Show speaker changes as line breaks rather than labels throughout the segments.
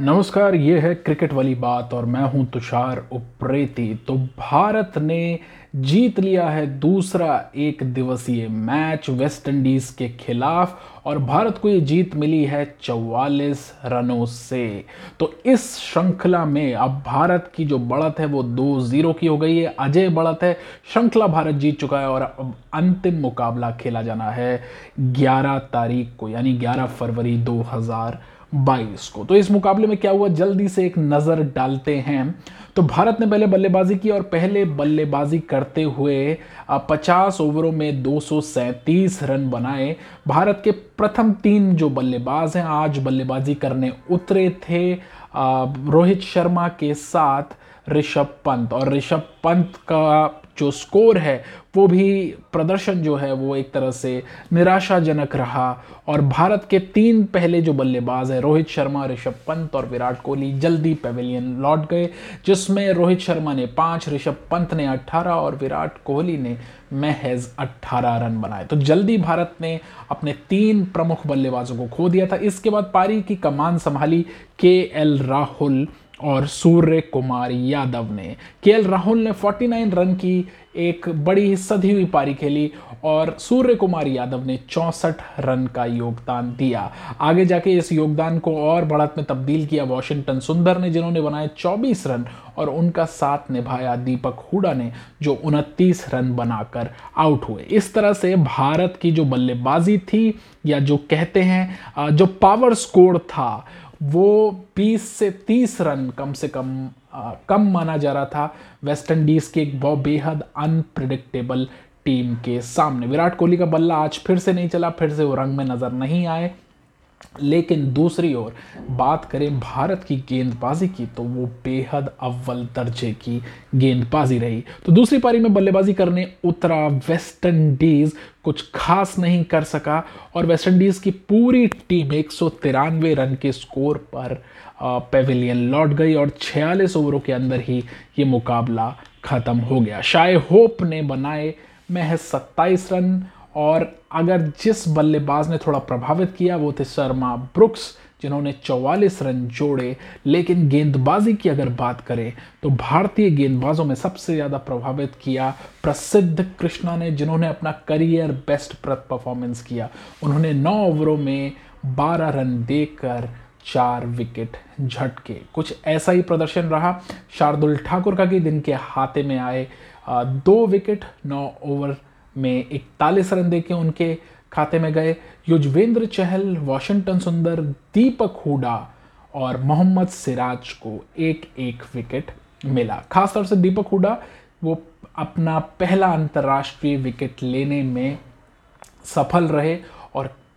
नमस्कार, ये है क्रिकेट वाली बात और मैं हूँ तुषार उप्रेती। तो भारत ने जीत लिया है दूसरा एक दिवसीय मैच वेस्ट इंडीज के खिलाफ और भारत को ये जीत मिली है 44 रनों से। तो इस श्रृंखला में अब भारत की जो बढ़त है वो दो ज़ीरो की हो गई है। अजय बढ़त है, श्रृंखला भारत जीत चुका है और अब अंतिम मुकाबला खेला जाना है 11 तारीख को, यानी 11 फरवरी 2000 बाईस को। तो इस मुकाबले में क्या हुआ? जल्दी से एक नज़र डालते हैं। तो भारत ने पहले बल्लेबाजी की और पहले बल्लेबाजी करते हुए 50 ओवरों में दो सौ सैंतीस रन बनाए। भारत के प्रथम तीन जो बल्लेबाज हैं, आज बल्लेबाजी करने उतरे थे रोहित शर्मा के साथ। ऋषभ पंत। और ऋषभ पंत का जो स्कोर है, वो भी प्रदर्शन जो है, वो एक तरह से निराशाजनक रहा। और भारत के तीन पहले जो बल्लेबाज हैं, रोहित शर्मा, ऋषभ पंत और विराट कोहली, जल्दी पेविलियन लौट गए, जिसमें रोहित शर्मा ने पाँच, ऋषभ पंत ने अट्ठारह और विराट कोहली ने महज 18 रन बनाए। तो जल्दी भारत ने अपने तीन प्रमुख बल्लेबाजों को खो दिया था। इसके बाद पारी की कमान संभाली के एल राहुल। और सूर्य कुमार यादव ने के राहुल ने 49 रन की एक बड़ी सधी हुई पारी खेली और सूर्य कुमार यादव ने चौंसठ रन का योगदान दिया। आगे जाके इस योगदान को और बढ़त में तब्दील किया वॉशिंगटन सुंदर ने, जिन्होंने बनाए 24 रन और उनका साथ निभाया दीपक हुडा ने, जो उनतीस रन बनाकर आउट हुए। इस तरह से भारत की जो बल्लेबाजी थी या जो कहते हैं जो पावर स्कोर था वो 20 से 30 रन कम से कम आ, कम माना जा रहा था वेस्ट इंडीज़ के एक बहुत बेहद अनप्रिडिक्टेबल टीम के सामने। विराट कोहली का बल्ला आज फिर से नहीं चला फिर से वो रंग में नज़र नहीं आए। लेकिन दूसरी ओर बात करें भारत की गेंदबाजी की तो वो बेहद अव्वल दर्जे की गेंदबाजी रही। तो दूसरी पारी में बल्लेबाजी करने उतरा वेस्ट इंडीज कुछ खास नहीं कर सका और वेस्ट इंडीज की पूरी टीम एक सौ तिरानवे रन के स्कोर पर पेविलियन लौट गई और 46 ओवरों के अंदर ही ये मुकाबला खत्म हो गया। शाय होप ने बनाए महज 27 रन और अगर जिस बल्लेबाज ने थोड़ा प्रभावित किया, वो थे शर्मा ब्रुक्स, जिन्होंने 44 रन जोड़े। लेकिन गेंदबाजी की अगर बात करें तो भारतीय गेंदबाजों में सबसे ज़्यादा प्रभावित किया प्रसिद्ध कृष्णा ने, जिन्होंने अपना करियर बेस्ट परफॉर्मेंस किया। उन्होंने 9 ओवरों में 12 रन देकर चार विकेट झटके। कुछ ऐसा ही प्रदर्शन रहा। शार्दुल ठाकुर का कि दिन के हाथे में आए। दो विकेट, नौ ओवर में इकतालीस रन देके उनके खाते में गए युजवेंद्र चहल, वॉशिंगटन सुंदर, दीपक हुडा और मोहम्मद सिराज को एक एक विकेट मिला। खासतौर से दीपक हुडा, वो अपना पहला अंतर्राष्ट्रीय विकेट लेने में सफल रहे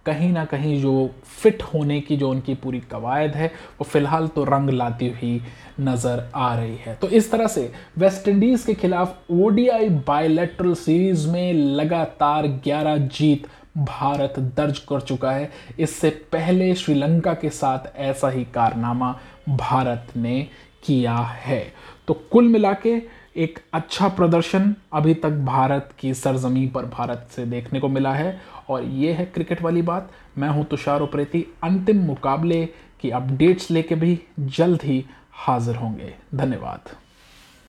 कहीं ना कहीं जो फिट होने की जो उनकी पूरी कवायद है, वो फ़िलहाल तो रंग लाती हुई नज़र आ रही है। तो इस तरह से वेस्ट इंडीज़ के खिलाफ ओडीआई बायलैटरल सीरीज़ में लगातार 11 जीत भारत दर्ज कर चुका है। इससे पहले श्रीलंका के साथ ऐसा ही कारनामा भारत ने किया है। तो कुल मिला के एक अच्छा प्रदर्शन अभी तक भारत की सरजमी पर भारत से देखने को मिला है। और ये है क्रिकेट वाली बात। मैं हूँ तुषार उप्रेती। अंतिम मुकाबले की अपडेट्स लेके भी जल्द ही हाजिर होंगे। धन्यवाद।